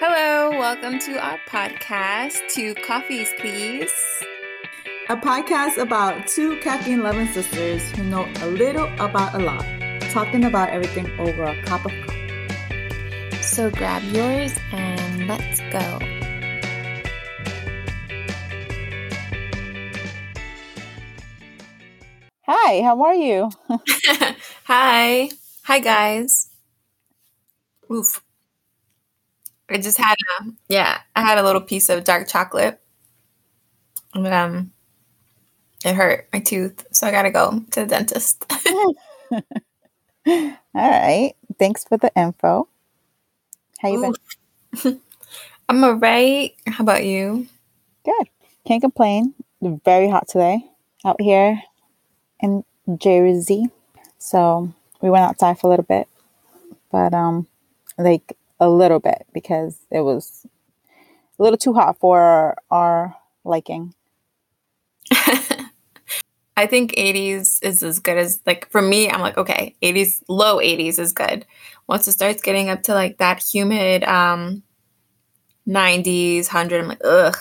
Hello, welcome to our podcast, Two Coffees, Please. A podcast about two caffeine loving sisters who know a little about a lot, talking about everything over a cup of coffee. So grab yours and let's go. Hi, how are you? Hi. Hi, guys. Oof. I just had a, yeah, I had a little piece of dark chocolate. But um, it hurt my tooth, so I gotta go to the dentist. All right. Thanks for the info. How you been? I'm alright. How about you? Good. Can't complain. Very hot today out here in Jersey. So we went outside for a little bit, but um, like a little bit because it was a little too hot for our liking. I think 80s is as good as like for me. I'm like okay, 80s, low 80s is good. Once it starts getting up to like that humid um 90s, 100, I'm like ugh.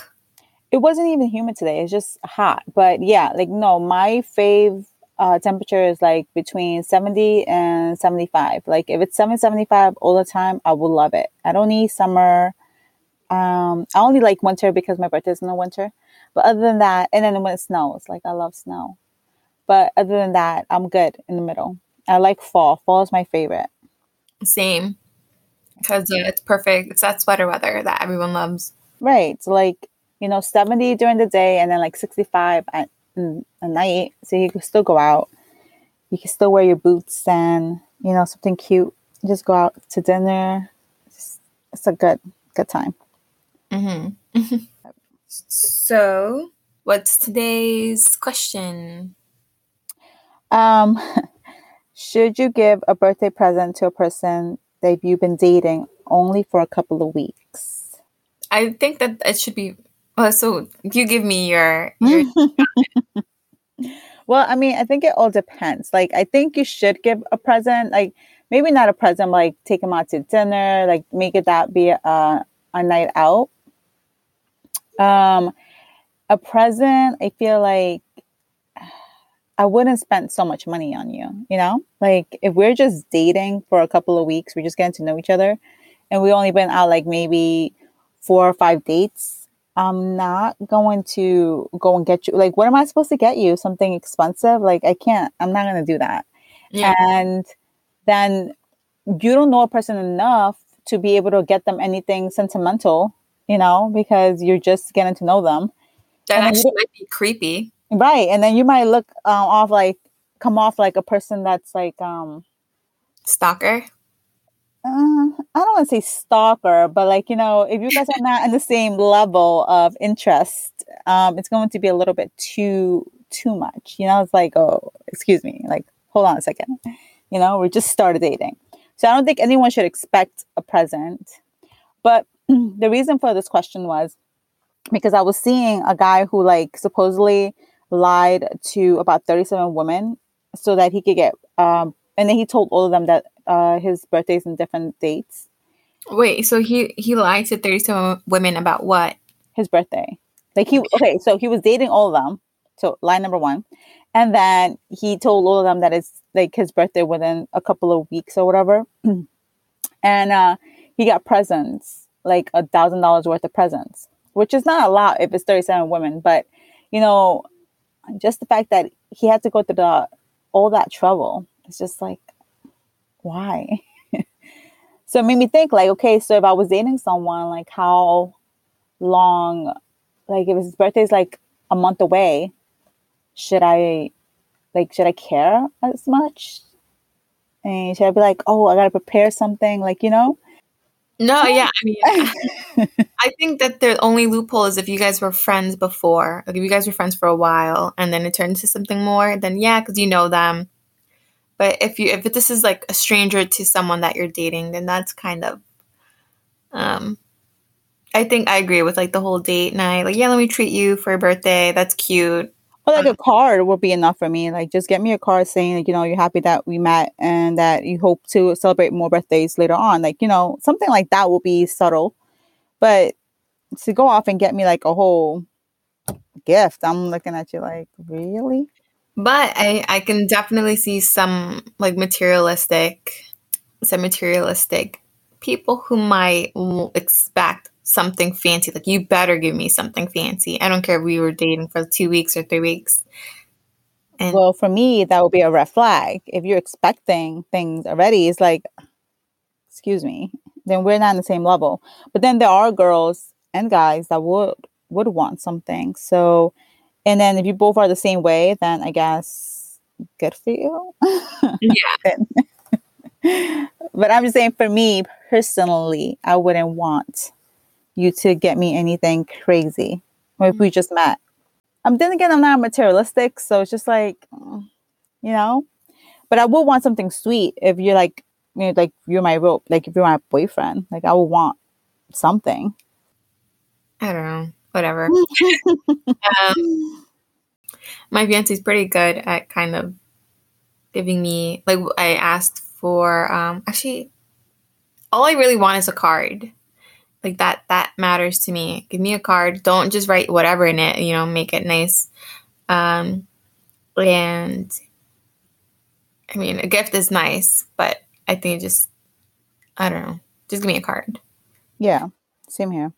It wasn't even humid today. It's just hot. But yeah, like no, my fave uh, temperature is like between 70 and 75. Like if it's 775 all the time, I will love it. I don't need summer. Um, I only like winter because my birthday's in the winter. But other than that, and then when it snows, like I love snow. But other than that, I'm good in the middle. I like fall. Fall is my favorite. Same. Because uh, it's perfect. It's that sweater weather that everyone loves. Right. So like, you know, 70 during the day and then like 65 at at night. So you can still go out. You can still wear your boots and, you know, something cute. Just go out to dinner. It's, it's a good, good time. Mm-hmm. so, what's today's question? Um, should you give a birthday present to a person that you've been dating only for a couple of weeks? I think that it should be. Well, so you give me your. your well, I mean, I think it all depends. Like, I think you should give a present. Like, maybe not a present, like take them out to dinner. Like, make it that be a a night out. Um, a present. I feel like I wouldn't spend so much money on you, you know? Like if we're just dating for a couple of weeks, we're just getting to know each other and we only been out like maybe four or five dates, I'm not going to go and get you like what am I supposed to get you? Something expensive? Like I can't. I'm not going to do that. Yeah. And then you don't know a person enough to be able to get them anything sentimental, you know, because you're just getting to know them. that and actually might be creepy. Right. And then you might look um, off like come off like a person that's like um Stalker. Uh, I don't want to say stalker, but like you know, if you guys are not in the same level of interest, um, it's going to be a little bit too too much. You know, it's like, oh, excuse me, like hold on a second. You know, we just started dating, so I don't think anyone should expect a present. But the reason for this question was because I was seeing a guy who like supposedly lied to about 37 women so that he could get um and then he told all of them that uh his birthday's in different dates. Wait, so he he lied to 37 women about what? his birthday. Like he okay so he was dating all of them. So lie number one. And then he told all of them that it's like his birthday within a couple of weeks or whatever. And uh he got presents like a thousand dollars worth of presents which is not a lot if it's 37 women. But you know just the fact that he had to go through the all that trouble it's just like why? So it made me think like okay so if i was dating someone like how long like if his birthday's like a month away should i like should i care as much? And should i be like oh i gotta prepare something like you know? No, yeah, I mean, I think that the only loophole is if you guys were friends before, like if you guys were friends for a while and then it turned into something more, then yeah, because you know them. But if you if this is like a stranger to someone that you're dating, then that's kind of, um, I think I agree with like the whole date night. Like, yeah, let me treat you for your birthday. That's cute. Or like a card would be enough for me. Like just get me a card saying like, you know, you're happy that we met and that you hope to celebrate more birthdays later on. Like, you know, something like that will be subtle. But to go off and get me like a whole gift, I'm looking at you like, really? But I, I can definitely see some like materialistic, some materialistic people who might expect something fancy. Like, you better give me something fancy. I don't care if we were dating for two weeks or three weeks. And well, for me, that would be a red flag. If you're expecting things already, it's like, excuse me, then we're not on the same level. But then there are girls and guys that would would want something. So, and then if you both are the same way, then I guess good for you. Yeah. but I'm just saying, for me personally, I wouldn't want you to get me anything crazy if we just met. I'm then again, I'm not materialistic, so it's just like, mm, you know. But I would want something sweet if you're like, you know, like you're my rope, like if you're my boyfriend, like I would want something. I don't know, whatever. um, my fiance's pretty good at kind of giving me like I asked for. Um, actually, all I really want is a card. Like that that matters to me. Give me a card. Don't just write whatever in it you know make it nice. Um and i mean a gift is nice but i think just i don't know just give me a card. Yeah same here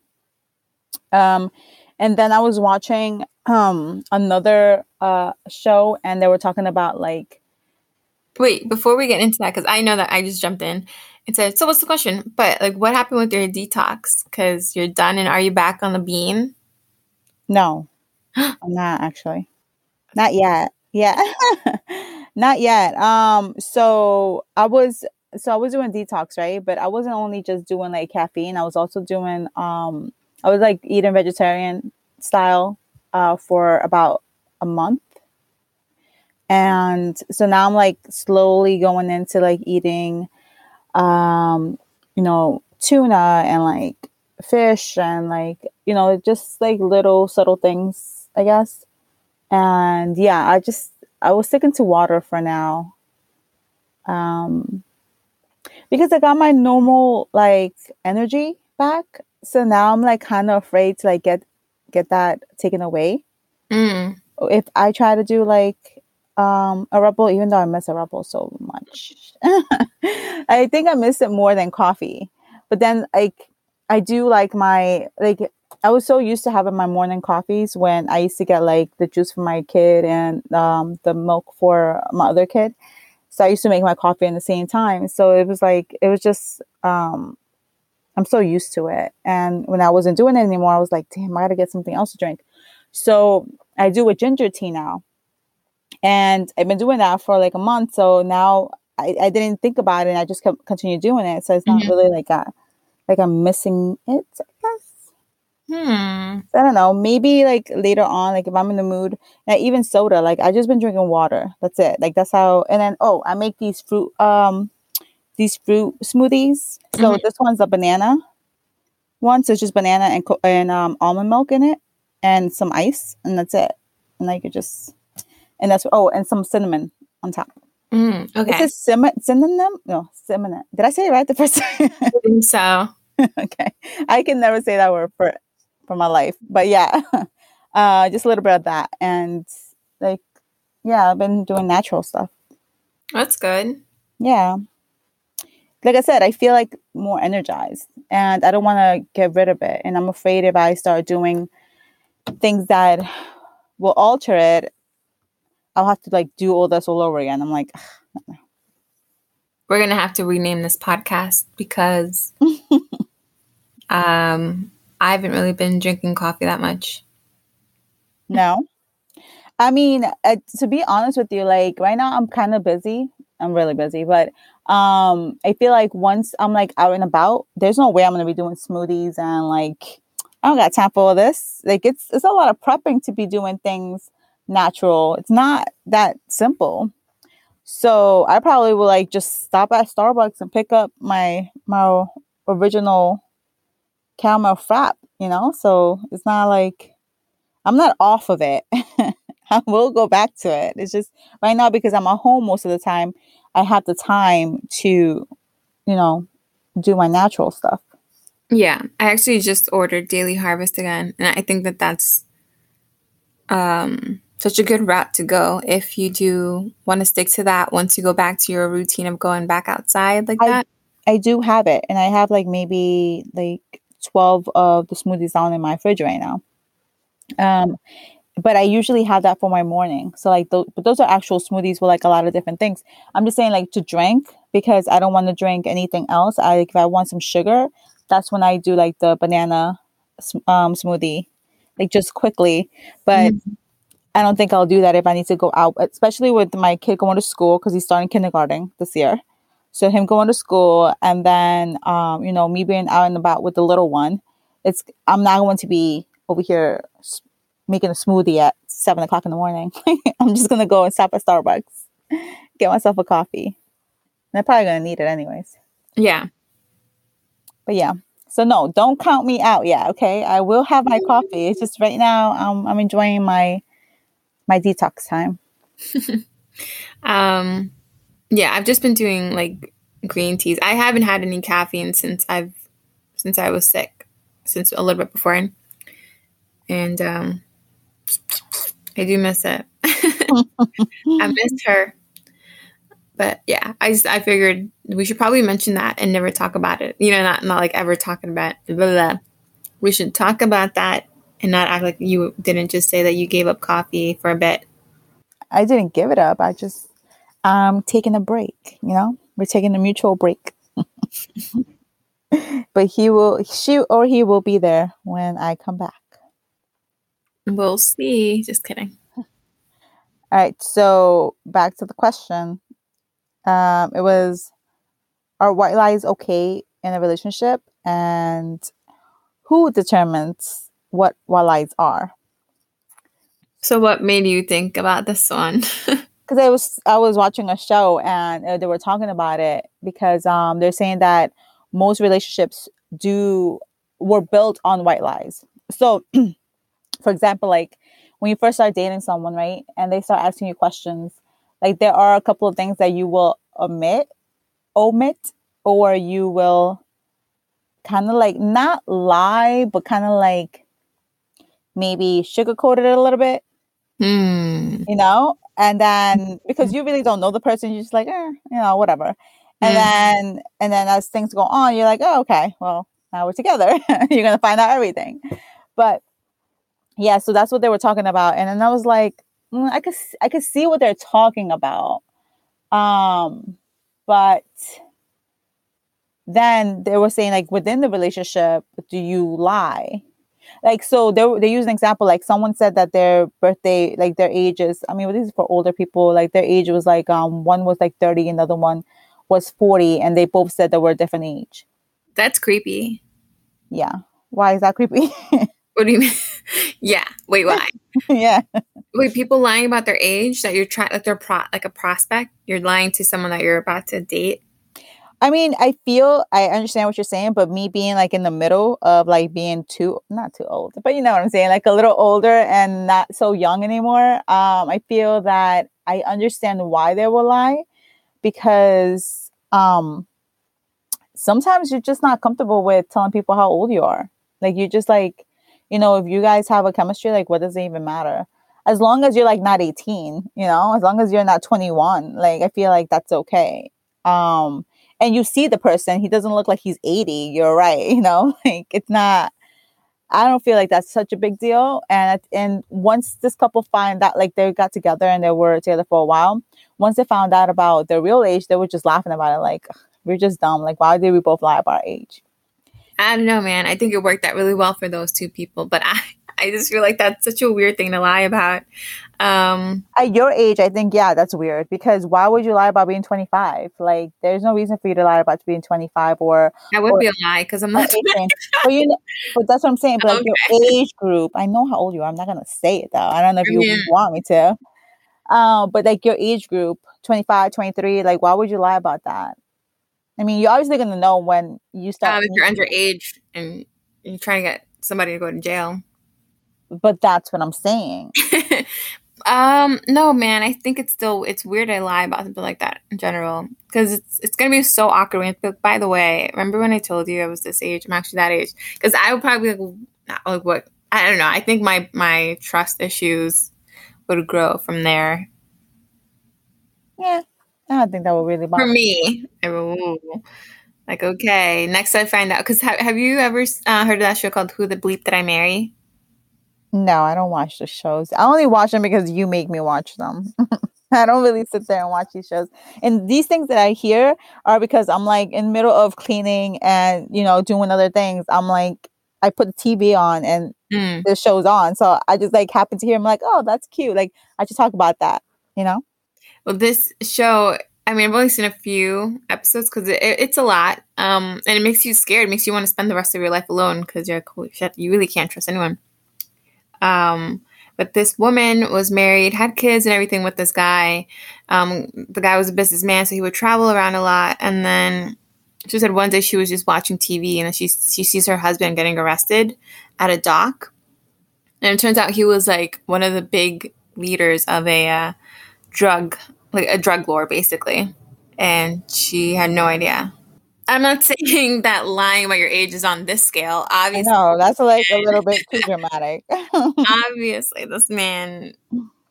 um and then i was watching um another uh show and they were talking about like wait before we get into that because i know that i just jumped in and said, "So what's the question?" But like, what happened with your detox? Because you're done, and are you back on the bean? No, I'm not actually. Not yet. Yeah, not yet. Um, so I was so I was doing detox, right? But I wasn't only just doing like caffeine. I was also doing um, I was like eating vegetarian style uh, for about a month. And so now I'm like slowly going into like eating um, you know, tuna and like fish and like, you know, just like little subtle things, I guess. And yeah, I just I was sticking to water for now. Um because I got my normal like energy back. So now I'm like kind of afraid to like get get that taken away. Mm. If I try to do like um, a Bull, even though I miss a Bull so much. I think I miss it more than coffee. But then, like, I do like my, like, I was so used to having my morning coffees when I used to get like the juice for my kid and um, the milk for my other kid. So I used to make my coffee in the same time. So it was like, it was just, um, I'm so used to it. And when I wasn't doing it anymore, I was like, damn, I gotta get something else to drink. So I do a ginger tea now. And I've been doing that for like a month. So now I, I didn't think about it and I just kept continue doing it. So it's not mm-hmm. really like a, like I'm missing it, I guess. Hmm. I don't know. Maybe like later on, like if I'm in the mood, and even soda, like I just been drinking water. That's it. Like that's how. And then oh, I make these fruit um these fruit smoothies. So mm-hmm. this one's a banana one. So it's just banana and and um almond milk in it, and some ice, and that's it. And like you just and that's oh, and some cinnamon on top. Mm, okay. Is it cinnamon? No, cinnamon. Did I say it right the first time? I think so. okay, I can never say that word for for my life, but yeah, uh, just a little bit of that, and like, yeah, I've been doing natural stuff. That's good. Yeah. Like I said, I feel like more energized and I don't want to get rid of it. And I'm afraid if I start doing things that will alter it, I'll have to like do all this all over again. I'm like, we're gonna have to rename this podcast because um, I haven't really been drinking coffee that much. No, I mean, uh, to be honest with you, like right now I'm kind of busy. I'm really busy, but um, I feel like once I'm like out and about, there's no way I'm gonna be doing smoothies and like I don't got time for all this. Like it's it's a lot of prepping to be doing things natural. It's not that simple. So I probably will like just stop at Starbucks and pick up my my original caramel frap, you know? So it's not like I'm not off of it. I will go back to it. It's just right now because I'm at home most of the time, I have the time to, you know, do my natural stuff. Yeah, I actually just ordered Daily Harvest again, and I think that that's um, such a good route to go if you do want to stick to that once you go back to your routine of going back outside like I, that. I do have it, and I have like maybe like twelve of the smoothies down in my fridge right now. Um, but I usually have that for my morning. So like, those, but those are actual smoothies with like a lot of different things. I'm just saying like to drink because I don't want to drink anything else. I like if I want some sugar, that's when I do like the banana um, smoothie, like just quickly. But mm-hmm. I don't think I'll do that if I need to go out, especially with my kid going to school because he's starting kindergarten this year. So him going to school and then um, you know me being out and about with the little one, it's I'm not going to be over here making a smoothie at seven o'clock in the morning. I'm just gonna go and stop at Starbucks, get myself a coffee. And I'm probably gonna need it anyways. Yeah. But yeah. So no, don't count me out. Yeah, okay. I will have my coffee. It's just right now um, I'm enjoying my my detox time. um yeah, I've just been doing like green teas. I haven't had any caffeine since I've since I was sick, since a little bit before. And um I do miss it. I missed her. But yeah, I just I figured we should probably mention that and never talk about it. You know, not not like ever talking about blah, blah, blah. We should talk about that and not act like you didn't just say that you gave up coffee for a bit. I didn't give it up. I just um taking a break, you know? We're taking a mutual break. but he will she or he will be there when I come back. We'll see. Just kidding. All right. So back to the question. Um, it was Are white lies okay in a relationship? And who determines what white lies are? So, what made you think about this one? Because I was I was watching a show and uh, they were talking about it because um, they're saying that most relationships do were built on white lies. So for example, like when you first start dating someone, right, and they start asking you questions, like there are a couple of things that you will omit, omit, or you will kind of like not lie, but kind of like maybe sugarcoat it a little bit. Mm. You know, and then because you really don't know the person, you're just like, eh, you know, whatever. And mm. then and then as things go on, you're like, oh, okay, well, now we're together. you're gonna find out everything. But yeah, so that's what they were talking about, and then I was like, mm, I could I could see what they're talking about, um, but then they were saying like within the relationship, do you lie? Like so, they they use an example like someone said that their birthday, like their ages. I mean, well, this is for older people. Like their age was like um one was like thirty, another one was forty, and they both said they were a different age. That's creepy. Yeah. Why is that creepy? What do you mean? yeah. Wait, why? yeah. Wait, people lying about their age that you're trying like they're pro- like a prospect. You're lying to someone that you're about to date. I mean, I feel I understand what you're saying, but me being like in the middle of like being too not too old, but you know what I'm saying, like a little older and not so young anymore. Um, I feel that I understand why they will lie because um sometimes you're just not comfortable with telling people how old you are. Like you're just like you know, if you guys have a chemistry, like what does it even matter? As long as you're like not 18, you know, as long as you're not 21, like I feel like that's okay. Um, and you see the person, he doesn't look like he's 80, you're right, you know, like it's not I don't feel like that's such a big deal. And and once this couple find that like they got together and they were together for a while, once they found out about their real age, they were just laughing about it, like we're just dumb. Like why did we both lie about our age? I don't know, man. I think it worked out really well for those two people, but I, I just feel like that's such a weird thing to lie about. Um, At your age, I think, yeah, that's weird because why would you lie about being 25? Like, there's no reason for you to lie about being 25 or. That would or, be a lie because I'm not. but, you know, but that's what I'm saying. But like okay. your age group, I know how old you are. I'm not going to say it though. I don't know if you yeah. want me to. Um, but like your age group, 25, 23, like, why would you lie about that? I mean, you're obviously going to know when you start. Um, if you're underage and you're trying to get somebody to go to jail. But that's what I'm saying. Um, no, man. I think it's still it's weird. I lie about something like that in general because it's it's gonna be so awkward. When, but by the way, remember when I told you I was this age? I'm actually that age because I would probably be like, like what I don't know. I think my my trust issues would grow from there. Yeah, I don't think that would really bother for me. Like okay, next I find out because ha- have you ever uh, heard of that show called Who the Bleep Did I Marry? No, I don't watch the shows. I only watch them because you make me watch them. I don't really sit there and watch these shows. And these things that I hear are because I'm like in middle of cleaning and you know doing other things. I'm like I put the TV on and mm. the show's on, so I just like happen to hear. I'm like, oh, that's cute. Like I should talk about that, you know. Well, this show. I mean, I've only seen a few episodes because it, it, it's a lot, um, and it makes you scared. It makes you want to spend the rest of your life alone because you're like, shit, you really can't trust anyone. Um, but this woman was married, had kids and everything with this guy. Um, the guy was a businessman, so he would travel around a lot. And then she said one day she was just watching TV and she she sees her husband getting arrested at a dock, and it turns out he was like one of the big leaders of a uh, drug like a drug lord basically, and she had no idea. I'm not saying that lying about your age is on this scale. Obviously, no, that's like a little bit too dramatic. obviously, this man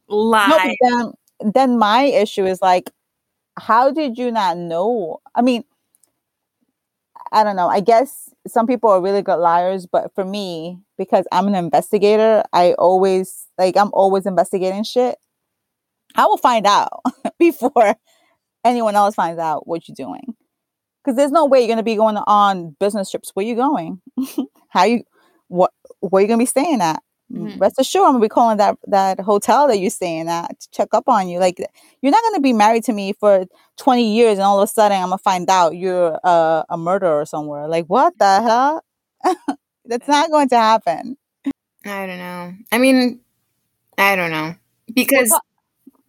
lied. No, then, then my issue is like, how did you not know? I mean, I don't know. I guess some people are really good liars, but for me, because I'm an investigator, I always like I'm always investigating shit. I will find out before anyone else finds out what you're doing because there's no way you're going to be going on business trips. Where you going? How you what where you going to be staying at? Mm-hmm. Rest assured, I'm gonna be calling that that hotel that you're staying at to check up on you. Like you're not gonna be married to me for 20 years, and all of a sudden I'm gonna find out you're a, a murderer somewhere. Like what the hell? That's not going to happen. I don't know. I mean, I don't know because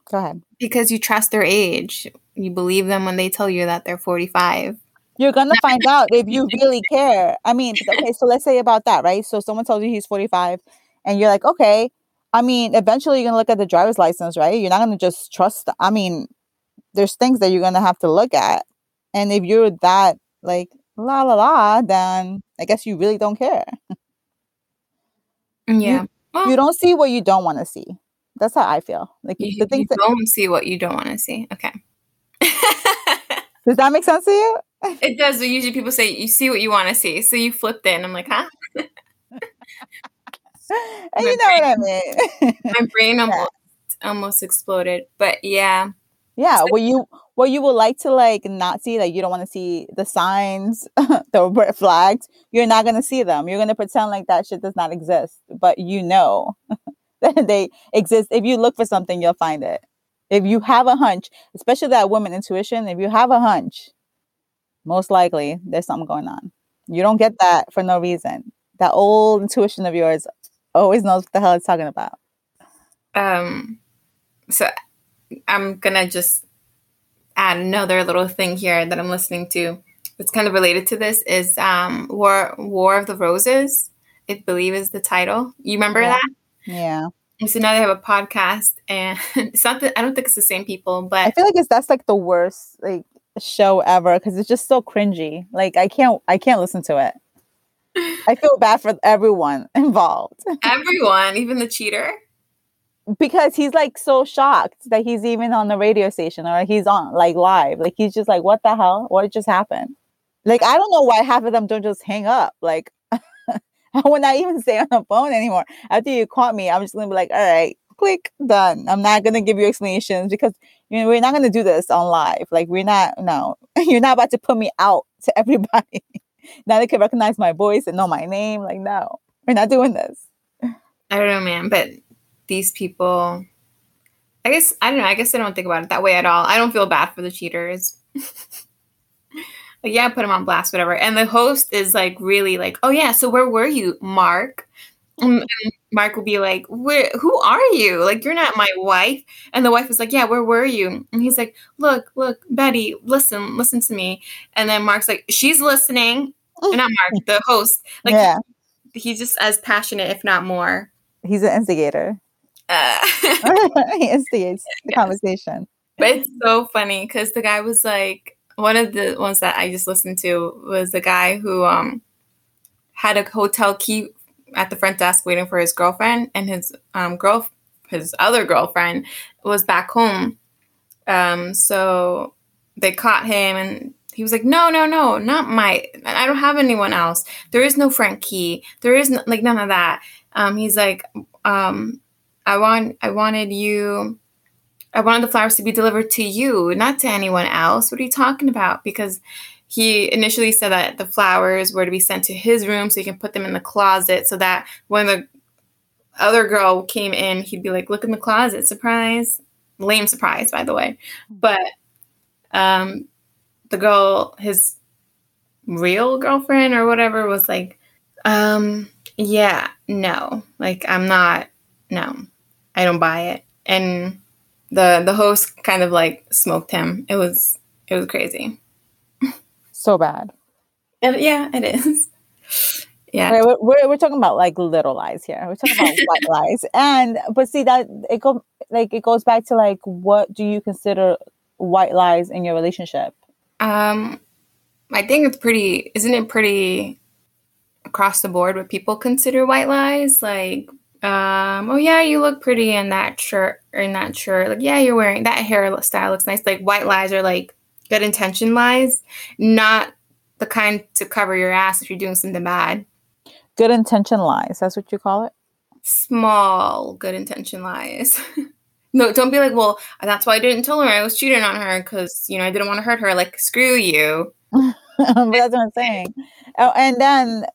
go ahead because you trust their age. You believe them when they tell you that they're 45 you're gonna find out if you really care. I mean, okay, so let's say about that, right? So someone tells you he's 45, and you're like, okay. I mean, eventually you're gonna look at the driver's license, right? You're not gonna just trust. I mean, there's things that you're gonna have to look at, and if you're that like la la la, then I guess you really don't care. Yeah, you, well, you don't see what you don't want to see. That's how I feel. Like you, the things you that, don't see what you don't want to see. Okay. Does that make sense to you? It does. But usually people say you see what you want to see. So you flipped it and I'm like, huh? and you know brain, what I mean. my brain almost yeah. almost exploded. But yeah. Yeah. What you what you would like to like not see, like you don't want to see the signs, the red flags, you're not gonna see them. You're gonna pretend like that shit does not exist. But you know they exist. If you look for something, you'll find it. If you have a hunch, especially that woman intuition, if you have a hunch, most likely there's something going on. You don't get that for no reason. That old intuition of yours always knows what the hell it's talking about. Um, so I'm gonna just add another little thing here that I'm listening to. It's kind of related to this is um, War War of the Roses. I believe is the title. You remember yeah. that? Yeah. And so now they have a podcast, and it's not that I don't think it's the same people, but I feel like it's that's like the worst like show ever because it's just so cringy. Like I can't I can't listen to it. I feel bad for everyone involved. Everyone, even the cheater. Because he's like so shocked that he's even on the radio station or he's on like live. Like he's just like, what the hell? What just happened? Like I don't know why half of them don't just hang up. Like I would not even stay on the phone anymore. After you caught me, I'm just gonna be like, all right, click, done. I'm not gonna give you explanations because you know we're not gonna do this on live. Like we're not no, you're not about to put me out to everybody. now they can recognize my voice and know my name. Like, no, we're not doing this. I don't know, man, but these people I guess I don't know, I guess I don't think about it that way at all. I don't feel bad for the cheaters. Like, yeah, put him on blast, whatever. And the host is like really like, oh yeah, so where were you, Mark? And Mark will be like, where, who are you? Like, you're not my wife. And the wife is like, yeah, where were you? And he's like, look, look, Betty, listen, listen to me. And then Mark's like, she's listening. and not Mark, the host. Like, yeah. he, he's just as passionate, if not more. He's an instigator. Uh, he instigates the Yes. conversation. but it's so funny because the guy was like one of the ones that I just listened to was a guy who um had a hotel key at the front desk waiting for his girlfriend, and his um girl his other girlfriend was back home. Um, so they caught him and he was like, no, no, no, not my, I don't have anyone else. There is no front key. There is no, like none of that. Um, he's like, um, I want, I wanted you, I wanted the flowers to be delivered to you, not to anyone else. What are you talking about? Because he initially said that the flowers were to be sent to his room so he can put them in the closet so that when the other girl came in, he'd be like, look in the closet, surprise. Lame surprise, by the way. But um, the girl, his real girlfriend or whatever, was like, um, yeah, no, like I'm not, no, I don't buy it. And the the host kind of like smoked him. It was it was crazy. So bad. And yeah, it is. Yeah. Right, we're, we're, we're talking about like little lies here. We're talking about white lies, and but see that it go like it goes back to like what do you consider white lies in your relationship? Um, I think it's pretty. Isn't it pretty across the board what people consider white lies? Like, um, oh yeah, you look pretty in that shirt or in that shirt. Like, yeah, you're wearing that hairstyle looks nice. Like, white lies are like good intention lies, not the kind to cover your ass if you're doing something bad. Good intention lies. That's what you call it. Small good intention lies. no, don't be like, well, that's why I didn't tell her I was cheating on her because you know I didn't want to hurt her. Like, screw you. but that's what I'm saying. Oh, and then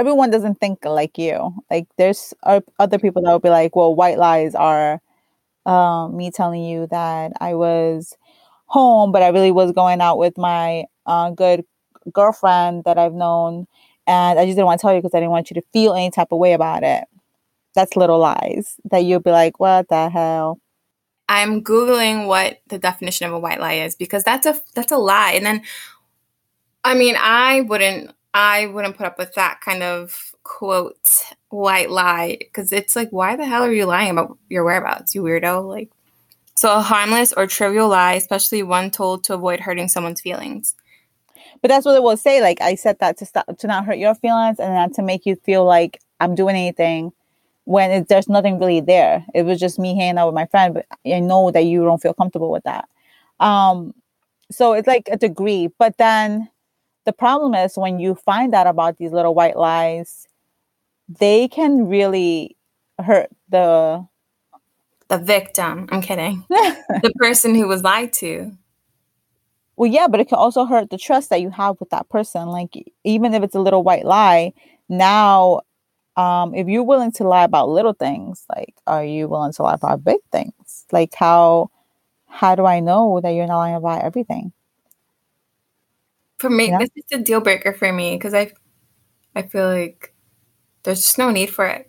everyone doesn't think like you. Like there's other people that will be like, well, white lies are um, me telling you that I was home, but I really was going out with my uh, good girlfriend that I've known, and I just didn't want to tell you because I didn't want you to feel any type of way about it. That's little lies that you'll be like, what the hell? I'm googling what the definition of a white lie is because that's a that's a lie. And then I mean, I wouldn't I wouldn't put up with that kind of quote white lie because it's like why the hell are you lying about your whereabouts, you weirdo? Like so a harmless or trivial lie, especially one told to avoid hurting someone's feelings. But that's what it will say. Like I said that to stop to not hurt your feelings and not to make you feel like I'm doing anything when it, there's nothing really there. It was just me hanging out with my friend, but I know that you don't feel comfortable with that. Um, so it's like a degree. But then the problem is when you find out about these little white lies, they can really hurt the The victim, I'm kidding. the person who was lied to. Well, yeah, but it can also hurt the trust that you have with that person. Like, even if it's a little white lie, now, um, if you're willing to lie about little things, like, are you willing to lie about big things? Like, how how do I know that you're not lying about everything? For me, Yeah. this is a deal breaker for me because I I feel like there's just no need for it.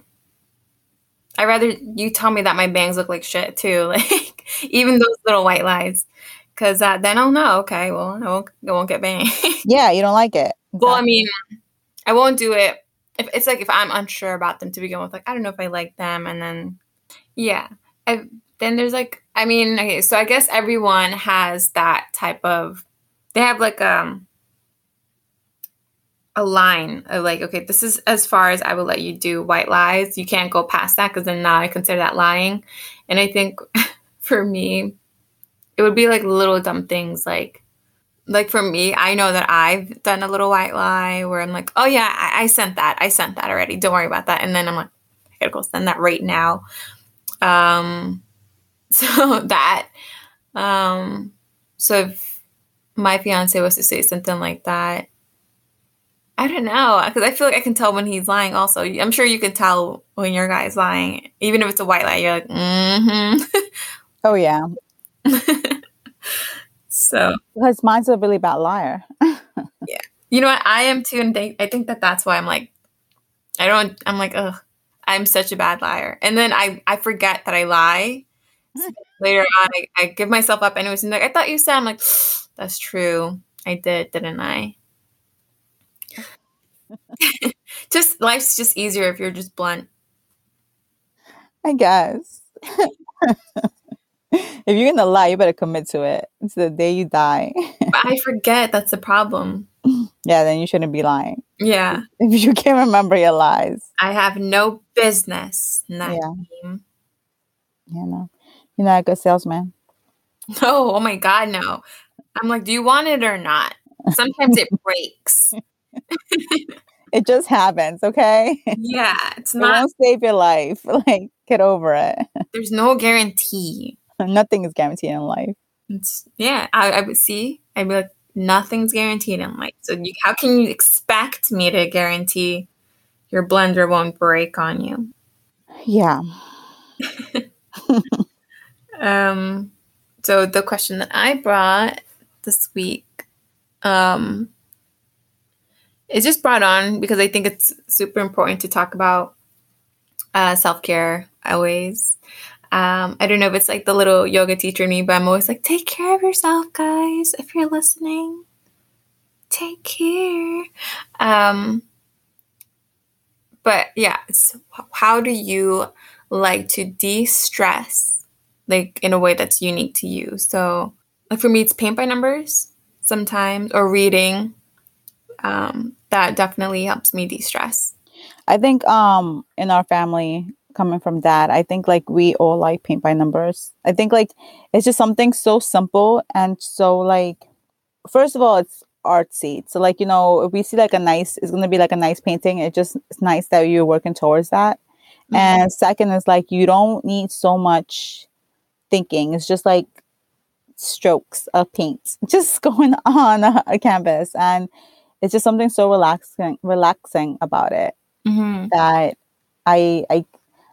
I'd rather you tell me that my bangs look like shit too, like even those little white lies, because uh, then I'll know. Okay, well, I won't, I won't get banged. Yeah, you don't like it. well, I mean, I won't do it. If it's like if I'm unsure about them to begin with, like I don't know if I like them, and then yeah, I then there's like I mean, okay, so I guess everyone has that type of they have like um a line of like okay this is as far as i will let you do white lies. You can't go past that because then now i consider that lying. And i think for me it would be like little dumb things like like for me i know that i've done a little white lie where i'm like oh yeah i, I sent that. I sent that already. Don't worry about that. And then i'm like i gotta go send that right now. Um so that um so if my fiance was to say something like that I don't know because I feel like I can tell when he's lying. Also, I'm sure you can tell when your guy's lying, even if it's a white lie. You're like, mm-hmm. oh yeah, so because mine's a really bad liar. Yeah, you know what? I am too, and they, I think that that's why I'm like, I don't. I'm like, ugh, I'm such a bad liar, and then I I forget that I lie. So later on, I, I give myself up anyways, and like I thought you said, I'm like, that's true. I did, didn't I? just life's just easier if you're just blunt. I guess. if you're gonna lie, you better commit to it. It's the day you die. but I forget. That's the problem. yeah, then you shouldn't be lying. Yeah. If you can't remember your lies. I have no business in that Yeah. game. You know, you're not a good salesman. No, oh my God, no. I'm like, do you want it or not? Sometimes it breaks. It just happens, okay? Yeah, it's not, won't save your life. Like, get over it. there's no guarantee. Nothing is guaranteed in life. It's, yeah, I, I would see. I'd be like, nothing's guaranteed in life. So you, how can you expect me to guarantee your blender won't break on you? Yeah. Um, so the question that I brought this week, um, is just brought on because I think it's super important to talk about uh, self care always. Um, I don't know if it's like the little yoga teacher in me, but I'm always like, take care of yourself, guys. If you're listening, take care. Um, but yeah, so how do you like to de stress, like in a way that's unique to you? So, like for me, it's paint by numbers sometimes or reading. Um, that definitely helps me de stress. I think um in our family, coming from dad, I think like we all like paint by numbers. I think like it's just something so simple and so like first of all it's artsy. So like, you know, if we see like a nice it's gonna be like a nice painting, it just it's nice that you're working towards that. And second is like you don't need so much thinking. It's just like strokes of paint just going on a, a canvas and it's just something so relaxing relaxing about it hmm that I I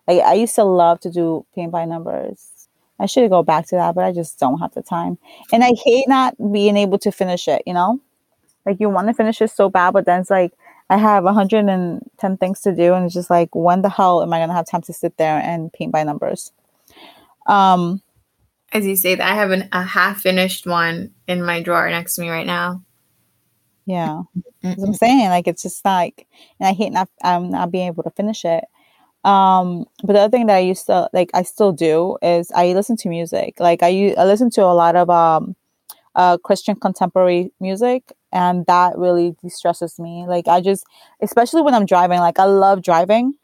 I, I used to love to do paint by numbers. I should go back to that, but I just don't have the time. And I hate not being able to finish it, you know? Like you want to finish it so bad, but then it's like I have 110 things to do and it's just like when the hell am I going to have time to sit there and paint by numbers? Um As you say that, I have an, a half finished one in my drawer next to me right now. Yeah. What I'm saying. Like it's just like, and I hate not um not being able to finish it. Um, but the other thing that I used to like, I still do is I listen to music. Like I I listen to a lot of um, uh, Christian contemporary music, and that really de-stresses me. Like I just, especially when I'm driving. Like I love driving.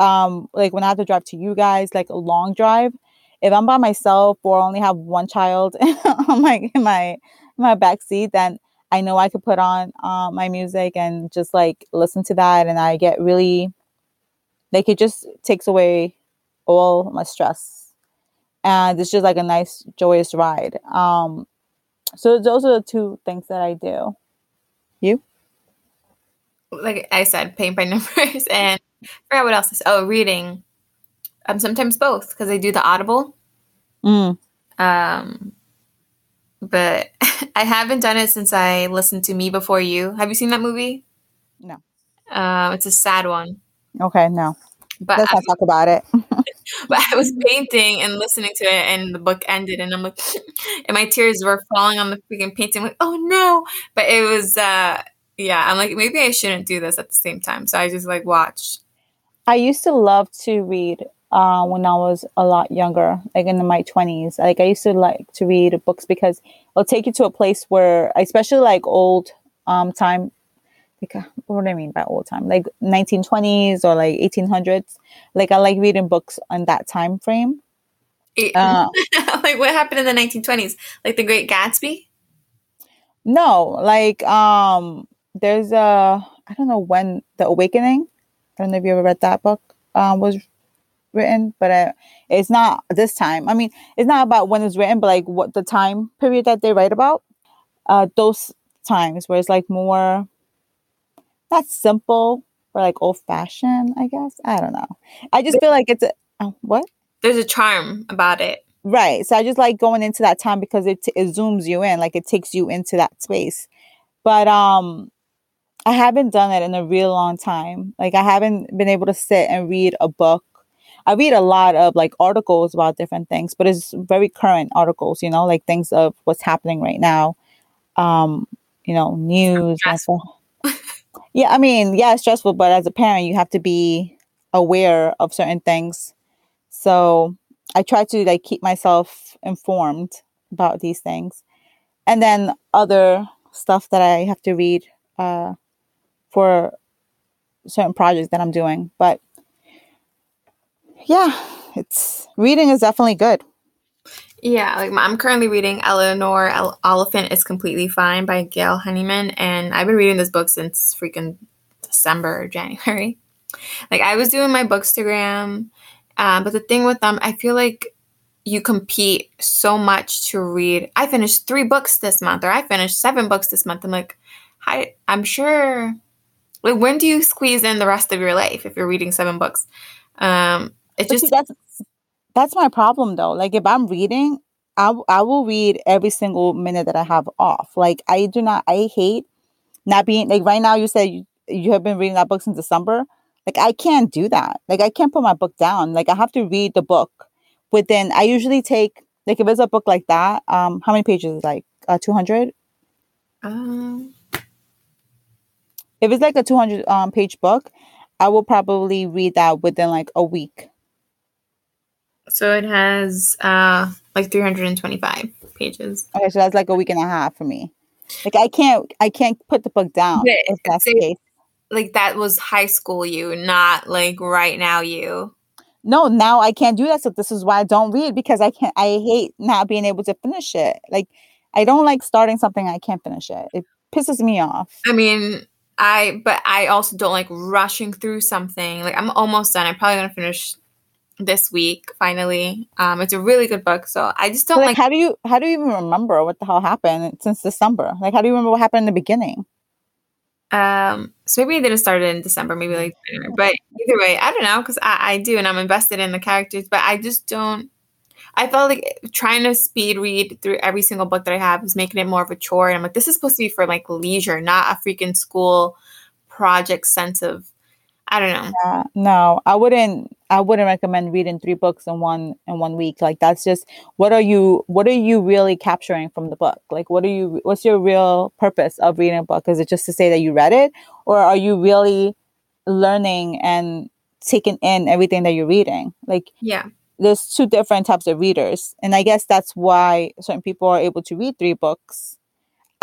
Um, like when I have to drive to you guys, like a long drive. If I'm by myself or only have one child on my in my in my back seat, then I know I could put on uh, my music and just like listen to that, and I get really like it just takes away all my stress, and it's just like a nice joyous ride. Um, so those are the two things that I do. You? Like I said, paint by numbers and I forgot what else. I said. Oh, reading. Um, sometimes both because I do the Audible. Mm. Um, but I haven't done it since I listened to Me Before You. Have you seen that movie? No. Um, it's a sad one. Okay, no. But Let's I, not talk about it. but I was painting and listening to it, and the book ended, and I'm like, and my tears were falling on the freaking painting. I'm like, oh no! But it was, uh, yeah. I'm like, maybe I shouldn't do this at the same time. So I just like watch. I used to love to read uh, when I was a lot younger, like in my twenties. Like I used to like to read books because it'll take you to a place where, especially like old um, time. Like, uh, what do I mean by old time? Like 1920s or like 1800s. Like I like reading books on that time frame. It- Uh, like what happened in the 1920s? Like the Great Gatsby? no, like um, there's a I don't know when the Awakening. I don't know if you ever read that book. Um, was written, but uh, it's not this time. I mean, it's not about when it's written, but like what the time period that they write about. Uh, those times where it's like more not simple or like old fashioned. I guess I don't know. I just feel like it's a oh, what There's a charm about it. right. So I just like going into that time because it it zooms you in, like it takes you into that space. But um, I haven't done it in a real long time. Like I haven't been able to sit and read a book. I read a lot of like articles about different things, but it's very current articles, you know, like things of what's happening right now. Um, you know, news. Yeah, I mean, yeah, it's stressful, but as a parent, you have to be aware of certain things. So I try to like keep myself informed about these things. And then other stuff that I have to read uh, for certain projects that I'm doing. But yeah, it's reading is definitely good. Yeah, like I'm currently reading Eleanor El- Oliphant is Completely Fine by Gail Honeyman, and I've been reading this book since freaking December or January. Like I was doing my Bookstagram, um, but the thing with them, I feel like you compete so much to read. I finished three books this month, or I finished seven books this month. I'm like, I, I'm sure. Like, when do you squeeze in the rest of your life if you're reading seven books? Um, it's just see, that's that's my problem though. Like if I'm reading, I, I will read every single minute that I have off. Like I do not. I hate not being like right now. You said you, you have been reading that book since December. Like I can't do that. Like I can't put my book down. Like I have to read the book within. I usually take like if it's a book like that. Um, how many pages? Like uh, two hundred. um, If it's like a two hundred um page book, I will probably read that within like a week. So it has uh like 325 pages. Okay, so that's like a week and a half for me. Like I can't I can't put the book down Yeah, if that's the case. Like that was high school you, not like right now you. No, now I can't do that. So this is why I don't read because I can't I hate not being able to finish it. Like I don't like starting something I can't finish it. It pisses me off. I mean, I but I also don't like rushing through something. Like I'm almost done. I'm probably gonna finish this week finally. Um, it's a really good book, so I just don't like, like. how do you how do you even remember what the hell happened since December? Like how do you remember what happened in the beginning? Um, so maybe I didn't start it in December, maybe like January. But either way, I don't know because I, I do and I'm invested in the characters, but I just don't. I felt like trying to speed read through every single book that I have was making it more of a chore. And I'm like, this is supposed to be for like leisure, not a freaking school project sense of. I don't know. Uh, no, I wouldn't. I wouldn't recommend reading three books in one in one week. Like that's just what are you what are you really capturing from the book? Like what are you what's your real purpose of reading a book? Is it just to say that you read it, or are you really learning and taking in everything that you're reading? Like Yeah. there's two different types of readers, and I guess that's why certain people are able to read three books.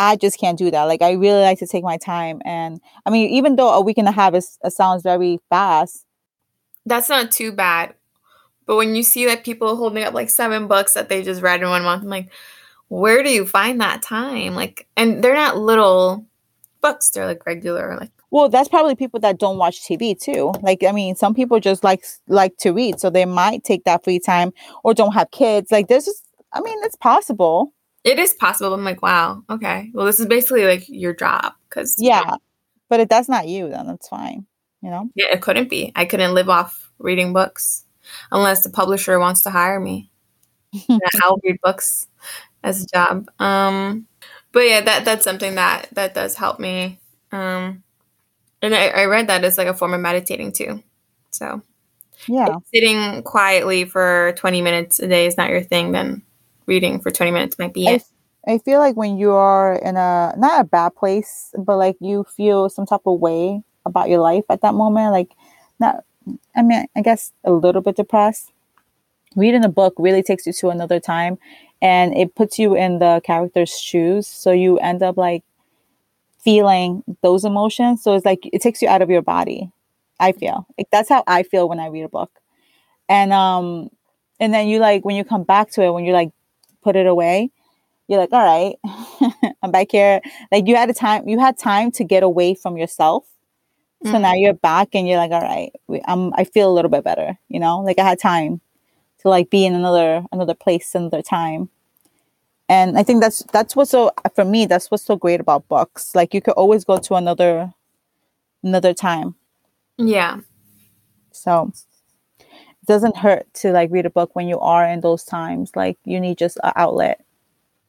I just can't do that. Like I really like to take my time, and I mean, even though a week and a half is it sounds very fast, That's not too bad. But when you see that people holding up like seven books that they just read in one month, I'm like, where do you find that time? Like, and they're not little books; they're like regular. Like, Well, that's probably people that don't watch TV too. Like, I mean, some people just like like to read, so they might take that free time or don't have kids. Like, there's just, I mean, it's possible. It is possible. I'm like, wow, okay. Well, this is basically like your job because Yeah, but if that's not you, then that's fine. You know? yeah, it couldn't be. I couldn't live off reading books unless the publisher wants to hire me. I'll read books as a job. Um, but yeah, that that's something that that does help me. Um, and I, I read that as like a form of meditating too. So Yeah, sitting quietly for 20 minutes a day is not your thing, then reading for 20 minutes might be I, it. I feel like when you are in a not a bad place, but like you feel some type of way about your life at that moment, like not. I mean, I guess a little bit depressed. Reading a book really takes you to another time, and it puts you in the character's shoes. So you end up like feeling those emotions. So it's like it takes you out of your body. I feel like that's how I feel when I read a book, and um, and then you like when you come back to it when you're like put it away, you're like, all right, I'm back here. Like you had a time, you had time to get away from yourself. So Mhm. now you're back and you're like, all right, we, I'm, I feel a little bit better, you know, like I had time to like be in another, another place, another time. And I think that's, that's what's so, for me, that's what's so great about books. Like you could always go to another, another time. Yeah. So doesn't hurt to like read a book when you are in those times. Like you need just an outlet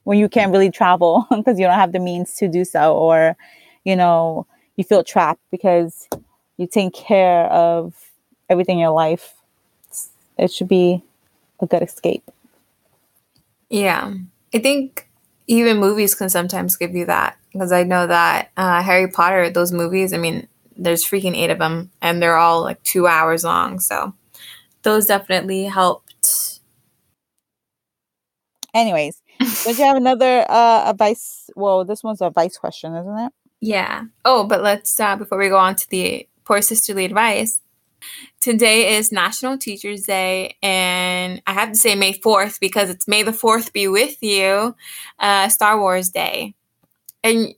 when you can't really travel because you don't have the means to do so, or you know, you feel trapped because you take care of everything in your life. It should be a good escape. Yeah. I think even movies can sometimes give you that because I know that uh, Harry Potter, those movies, I mean, there's freaking eight of them and they're all like two hours long. So those definitely helped Anyways, don't you have another uh advice? Well, this one's a advice question, isn't it? Yeah. Oh, but let's uh before we go on to the poor sisterly advice. Today is National Teachers Day, and I have to say May 4th because it's May the 4th be with you, uh, Star Wars Day. And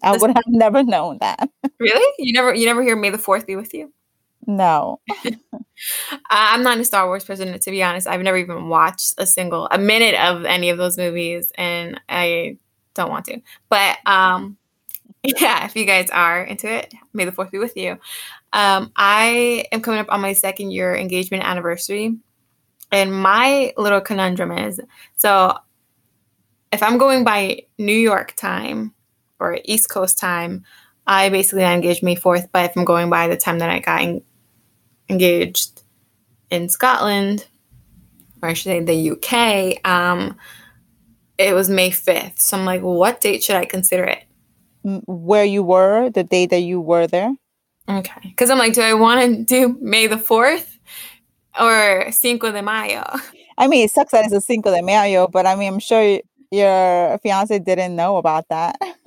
I would have never known that. really? You never you never hear May the 4th be with you? No. I'm not a Star Wars person to be honest. I've never even watched a single a minute of any of those movies and I don't want to. But um yeah, if you guys are into it, may the fourth be with you. Um, I am coming up on my second year engagement anniversary, and my little conundrum is so if I'm going by New York time or East Coast time, I basically engaged May 4th, but if I'm going by the time that I got engaged in Scotland, or I should say the UK, um, it was May 5th. So I'm like, what date should I consider it? where you were the day that you were there? Okay. Because I'm like, do I want to do May the 4th or Cinco de Mayo? I mean, it sucks that it's a Cinco de Mayo, but I mean, I'm sure your fiance didn't know about that.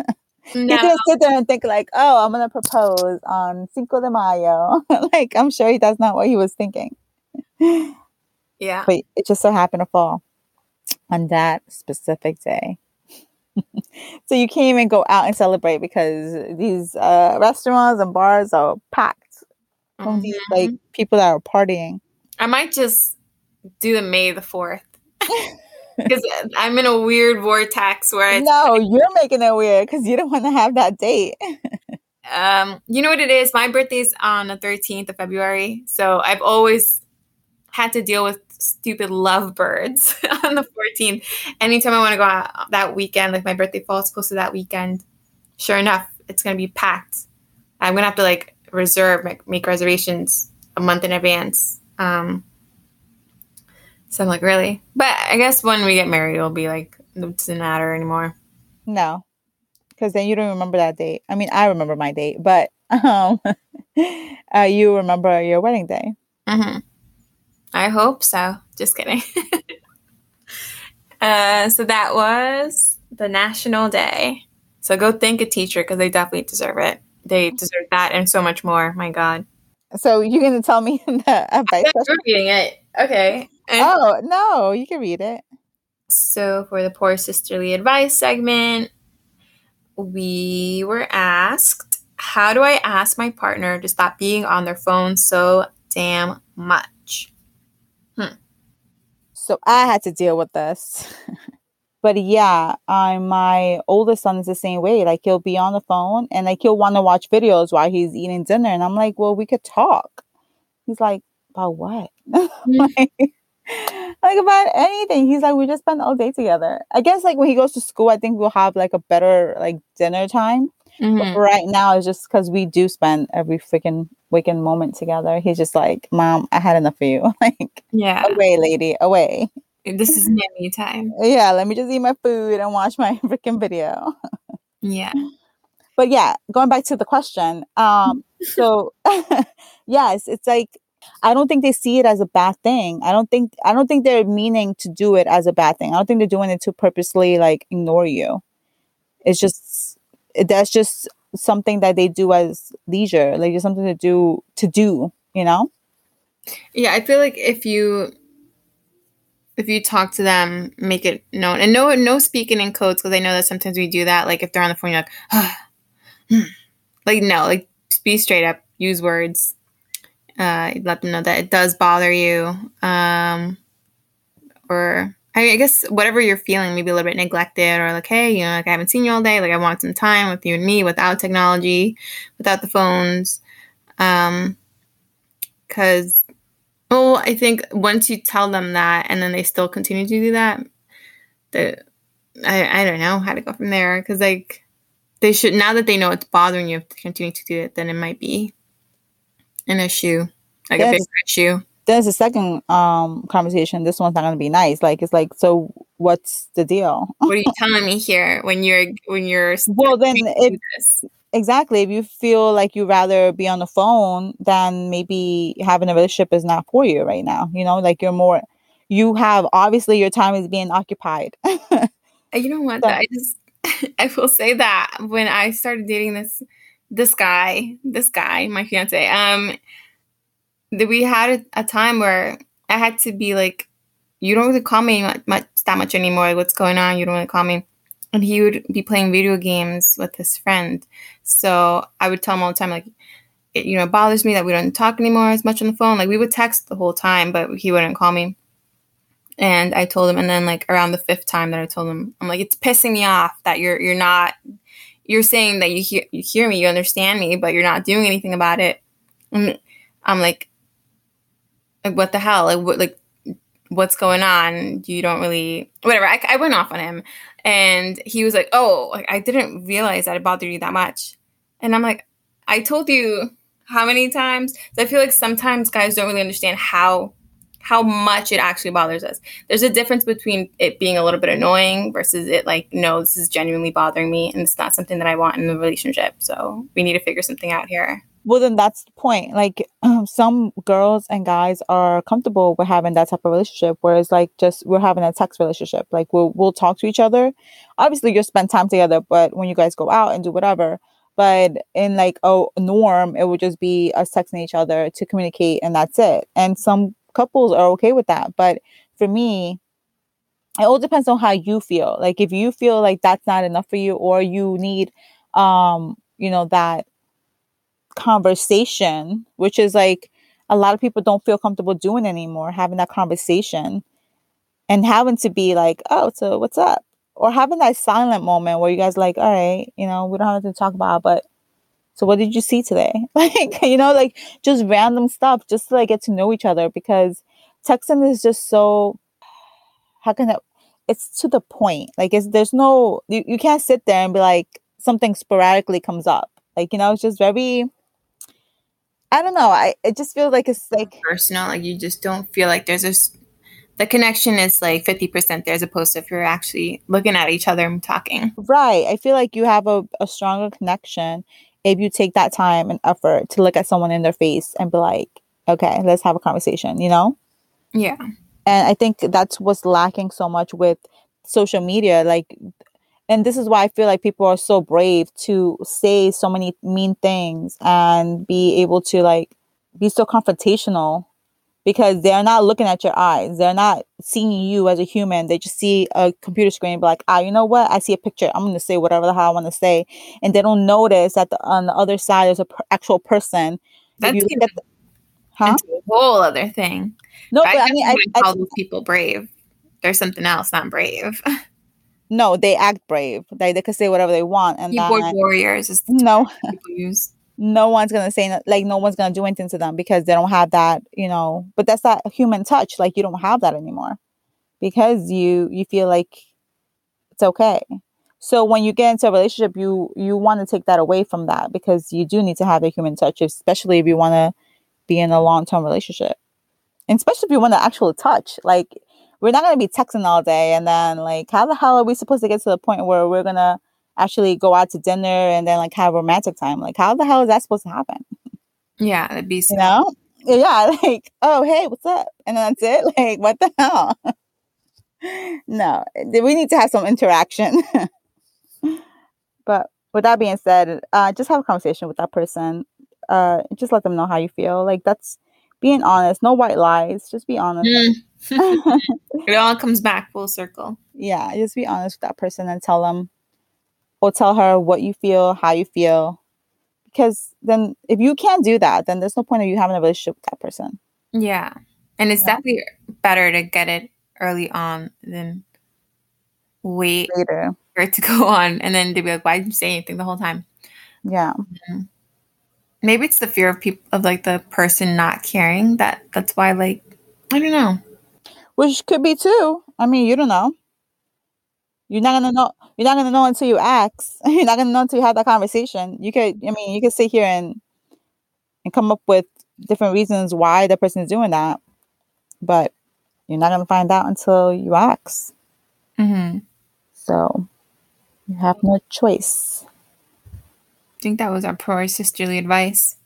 No. he didn't sit there and think like, "Oh, I'm gonna propose on Cinco de Mayo." like, I'm sure he that's not what he was thinking. Yeah, but it just so happened to fall on that specific day so you can't even go out and celebrate because these uh, restaurants and bars are packed mm-hmm. these like people that are partying. I might just do the May the fourth because I'm in a weird vortex where no, you're making it weird because you don't want to have that date. um, you know what it is? My birthday's on the 13th of February, so I've always had to deal with stupid lovebirds on the 14th. Anytime I want to go out that weekend, like my birthday falls close to that weekend, sure enough, it's going to be packed. I'm going to have to like reserve, make, make reservations a month in advance. Um, so I'm like, really? But I guess when we get married, it'll be like, it doesn't matter anymore. No, because then you don't remember that date. I mean, I remember my date, but um, uh, you remember your wedding day. Mm-hmm. I hope so. Just kidding. uh, so that was the National Day. So go thank a teacher because they definitely deserve it. They deserve that and so much more. My God. So you're going to tell me the advice? I'm reading it. Okay. And oh, no, you can read it. So for the Poor Sisterly Advice segment, we were asked, how do I ask my partner to stop being on their phone so damn much? Hmm. So I had to deal with this. but yeah, I my oldest son is the same way. Like he'll be on the phone and like he'll want to watch videos while he's eating dinner, and I'm like, well, we could talk. He's like, about what? Mm-hmm. like, like about anything. He's like, we just spend all day together. I guess like when he goes to school, I think we'll have like a better like dinner time. Mm-hmm. right now, it's just because we do spend every freaking waking moment together. He's just like, Mom, I had enough of you. like, yeah, away, lady, away. This is me time. Yeah, let me just eat my food and watch my freaking video. yeah. But yeah, going back to the question. Um, so yes, it's like I don't think they see it as a bad thing. I don't think I don't think they're meaning to do it as a bad thing. I don't think they're doing it to purposely like ignore you. It's just that's just something that they do as leisure, like just something to do to do, you know? Yeah, I feel like if you if you talk to them, make it known, and no no speaking in codes because I know that sometimes we do that. Like if they're on the phone, you're like, hmm. like no, like be straight up, use words, uh, let them know that it does bother you, um, or I guess whatever you're feeling, maybe a little bit neglected or like, hey, you know, like I haven't seen you all day. Like I want some time with you and me without technology, without the phones. Um, cause, oh, I think once you tell them that and then they still continue to do that, the, I, I don't know how to go from there. Cause like they should, now that they know it's bothering you to continue to do it, then it might be an issue, like yes. a bigger issue there's a second um conversation. This one's not gonna be nice. Like it's like, so what's the deal? what are you telling me here when you're when you're well then if exactly if you feel like you'd rather be on the phone than maybe having a relationship is not for you right now. You know, like you're more you have obviously your time is being occupied. you know what? So, I just I will say that when I started dating this this guy, this guy, my fiance, um, that we had a, a, time where I had to be like, you don't really call me much, much that much anymore. Like, what's going on? You don't really call me. And he would be playing video games with his friend. So I would tell him all the time, like, it, you know, it bothers me that we don't talk anymore as much on the phone. Like, we would text the whole time, but he wouldn't call me. And I told him, and then like around the fifth time that I told him, I'm like, it's pissing me off that you're you're not you're saying that you hear you hear me, you understand me, but you're not doing anything about it. And I'm like, like what the hell? Like what like what's going on? You don't really whatever. I, I went off on him, and he was like, oh, like, I didn't realize that it bothered you that much. And I'm like, I told you how many times? So I feel like sometimes guys don't really understand how how much it actually bothers us. There's a difference between it being a little bit annoying versus it like, no, this is genuinely bothering me and it's not something that I want in a relationship. So we need to figure something out here. Well, then that's the point. Like um, some girls and guys are comfortable with having that type of relationship, whereas like just we're having a text relationship. Like we'll we'll talk to each other. Obviously, you'll spend time together, but when you guys go out and do whatever, but in like a norm, it would just be us texting each other to communicate, and that's it. And some couples are okay with that. But for me, it all depends on how you feel. Like if you feel like that's not enough for you or you need um, you know, that conversation, which is like a lot of people don't feel comfortable doing anymore, having that conversation and having to be like, oh, so what's up? Or having that silent moment where you guys like, all right, you know, we don't have to talk about, but so what did you see today? Like, you know, like just random stuff, just to like get to know each other because texting is just so how can it it's to the point. Like it's there's no you, you can't sit there and be like something sporadically comes up. Like, you know, it's just very I don't know. I it just feels like it's like personal. Like you just don't feel like there's a the connection is like 50% there as opposed to if you're actually looking at each other and talking. Right. I feel like you have a, a stronger connection if you take that time and effort to look at someone in their face and be like, okay, let's have a conversation, you know? Yeah. And I think that's what's lacking so much with social media. Like, and this is why I feel like people are so brave to say so many mean things and be able to like be so confrontational because they're not looking at your eyes. They're not seeing you as a human. They just see a computer screen and be like, ah, you know what? I see a picture. I'm going to say whatever the hell I want to say. And they don't notice that the, on the other side is an per- actual person. That's the, huh? a whole other thing. No, but I, I mean, I, I call those people brave. There's something else, not brave. no, they act brave. They, they can say whatever they want. And keyboard warriors is no. no one's gonna say like no one's gonna do anything to them because they don't have that you know but that's that human touch like you don't have that anymore because you you feel like it's okay. So when you get into a relationship you you want to take that away from that because you do need to have a human touch especially if you want to be in a long-term relationship. And especially if you want to actually touch like we're not going to be texting all day and then like how the hell are we supposed to get to the point where we're going to actually go out to dinner and then like have romantic time. Like, how the hell is that supposed to happen? Yeah, it'd be so- you know, yeah, like oh hey, what's up, and then that's it. Like, what the hell? no, we need to have some interaction. but with that being said, uh, just have a conversation with that person. Uh, just let them know how you feel. Like that's being honest. No white lies. Just be honest. Mm. it all comes back full circle. Yeah, just be honest with that person and tell them or tell her what you feel, how you feel. Because then if you can't do that, then there's no point of you having a relationship with that person. Yeah. And it's yeah. definitely better to get it early on than wait later for it to go on and then to be like, why didn't you say anything the whole time? Yeah. Mm-hmm. Maybe it's the fear of people of like the person not caring that that's why like I don't know. Which could be too. I mean, you don't know. You're not gonna know. You're not gonna know until you ask. You're not gonna know until you have that conversation. You could. I mean, you could sit here and and come up with different reasons why the person is doing that, but you're not gonna find out until you ask. Mm-hmm. So you have no choice. I think that was our poor sisterly advice.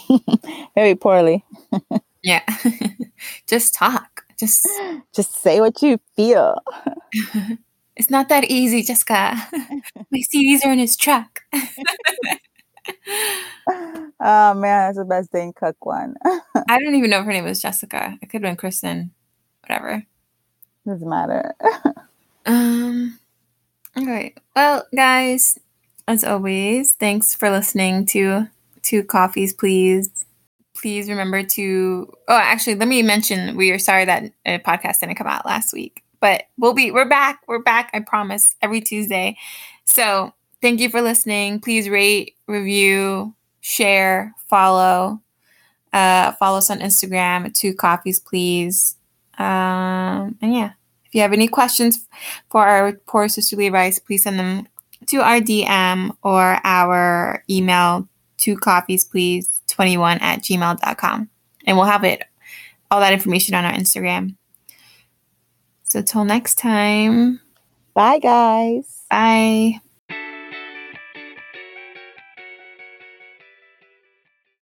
Very poorly. yeah. Just talk. Just just say what you feel. It's not that easy, Jessica. My CDs are in his truck. oh man, that's the best Dane Cook one. I don't even know if her name was Jessica. It could have been Kristen. Whatever. Doesn't matter. um. Okay. Well, guys, as always, thanks for listening to Two Coffees, please. Please remember to. Oh, actually, let me mention we are sorry that a podcast didn't come out last week, but we'll be. We're back. We're back. I promise. Every Tuesday. So thank you for listening. Please rate, review, share, follow. Uh, follow us on Instagram. Two coffees, please. Um, and yeah, if you have any questions for our poor sisterly advice, please send them to our DM or our email, two coffees, please, 21 at gmail.com. And we'll have it, all that information on our Instagram. So till next time. Bye, guys. Bye.